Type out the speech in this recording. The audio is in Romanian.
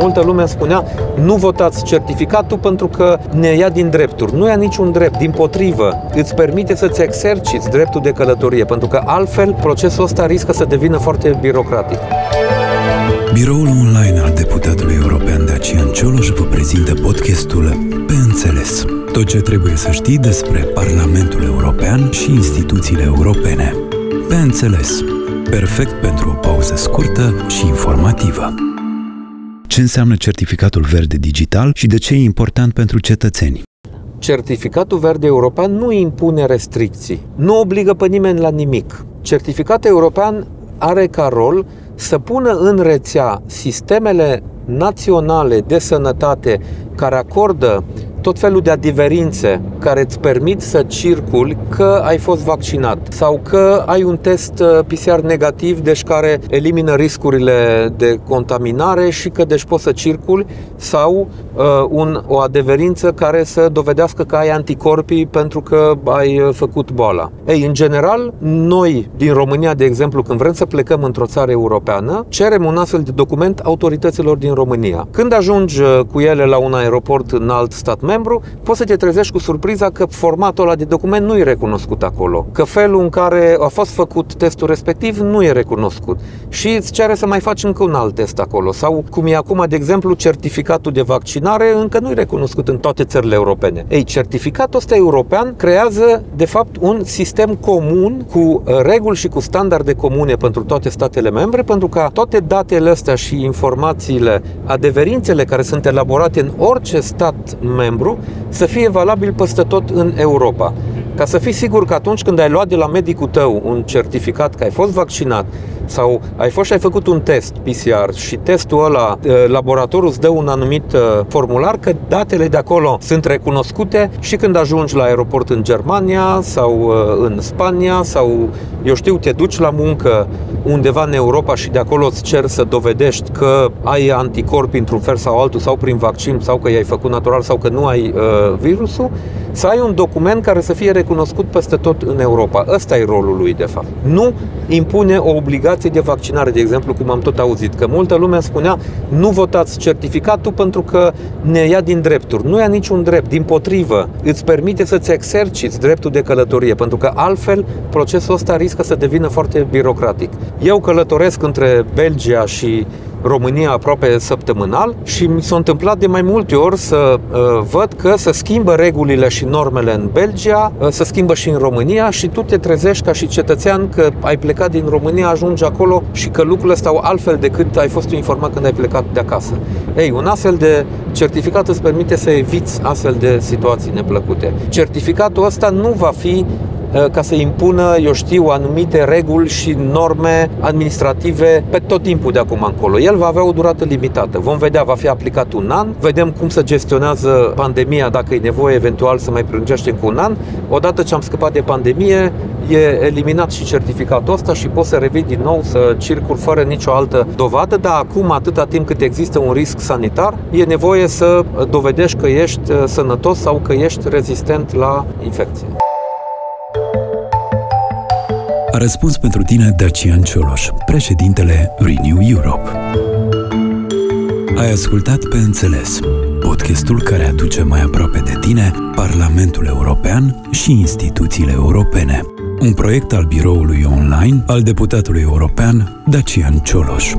Multă lume îmi spunea, nu votați certificatul pentru că ne ia din drepturi. Nu ia niciun drept, din potrivă, îți permite să-ți exerciți dreptul de călătorie, pentru că altfel procesul ăsta riscă să devină foarte birocratic. Biroul online al deputatului european Dacian Cioloș vă prezintă podcastul Pe Înțeles. Tot ce trebuie să știi despre Parlamentul European și instituțiile europene. Pe Înțeles. Perfect pentru o pauză scurtă și informativă. Ce înseamnă certificatul verde digital și de ce e important pentru cetățeni? Certificatul verde european nu impune restricții, nu obligă pe nimeni la nimic. Certificatul european are ca rol să pună în rețea sistemele naționale de sănătate care acordă tot felul de adeverințe care îți permit să circuli că ai fost vaccinat sau că ai un test uh, PCR negativ, deci care elimină riscurile de contaminare și că deci poți să circuli sau uh, un, o adeverință care să dovedească că ai anticorpii pentru că ai uh, făcut boala. Ei, în general, noi din România, de exemplu, când vrem să plecăm într-o țară europeană, cerem un astfel de document autorităților din România. Când ajungi uh, cu ele la un aeroport în alt stat membru, poți să te trezești cu surpriza că formatul ăla de document nu e recunoscut acolo, că felul în care a fost făcut testul respectiv nu e recunoscut și îți cere să mai faci încă un alt test acolo sau cum e acum, de exemplu, certificatul de vaccinare încă nu e recunoscut în toate țările europene. Ei, certificatul ăsta european creează, de fapt, un sistem comun cu uh, reguli și cu standarde comune pentru toate statele membre, pentru ca toate datele astea și informațiile, adeverințele care sunt elaborate în orice stat membru să fie valabil peste tot în Europa. Ca să fii sigur că atunci când ai luat de la medicul tău un certificat că ai fost vaccinat sau ai fost și ai făcut un test PCR și testul ăla, laboratorul îți dă un anumit formular că datele de acolo sunt recunoscute și când ajungi la aeroport în Germania sau în Spania sau, eu știu, te duci la muncă undeva în Europa și de acolo îți cer să dovedești că ai anticorpi într-un fel sau altul sau prin vaccin sau că i-ai făcut natural sau că nu ai uh, virusul, să ai un document care să fie recunoscut peste tot în Europa. Ăsta e rolul lui, de fapt. Nu impune o obligație de vaccinare, de exemplu, cum am tot auzit, că multă lume spunea nu votați certificatul pentru că ne ia din drepturi. Nu ia niciun drept, din potrivă, îți permite să-ți exerciți dreptul de călătorie, pentru că altfel procesul ăsta riscă să devină foarte birocratic. Eu călătoresc între Belgia și România aproape săptămânal și mi s-a întâmplat de mai multe ori să uh, văd că se schimbă regulile și normele în Belgia, uh, se schimbă și în România și tu te trezești ca și cetățean că ai plecat din România, ajungi acolo și că lucrurile stau altfel decât ai fost informat când ai plecat de acasă. Ei, un astfel de certificat îți permite să eviți astfel de situații neplăcute. Certificatul ăsta nu va fi Uh, ca să impună, eu știu, anumite reguli și norme administrative pe tot timpul de acum încolo. El va avea o durată limitată. Vom vedea, va fi aplicat un an, vedem cum se gestionează pandemia, dacă e nevoie eventual să mai prelungește cu un an. Odată ce am scăpat de pandemie, e eliminat și certificatul ăsta și poți să revii din nou să circul fără nicio altă dovadă, dar acum, atâta timp cât există un risc sanitar, e nevoie să dovedești că ești uh, sănătos sau că ești rezistent la infecție. A răspuns pentru tine Dacian Cioloș, președintele Renew Europe. Ai ascultat pe înțeles podcastul care aduce mai aproape de tine Parlamentul European și instituțiile europene. Un proiect al biroului online al deputatului european Dacian Cioloș.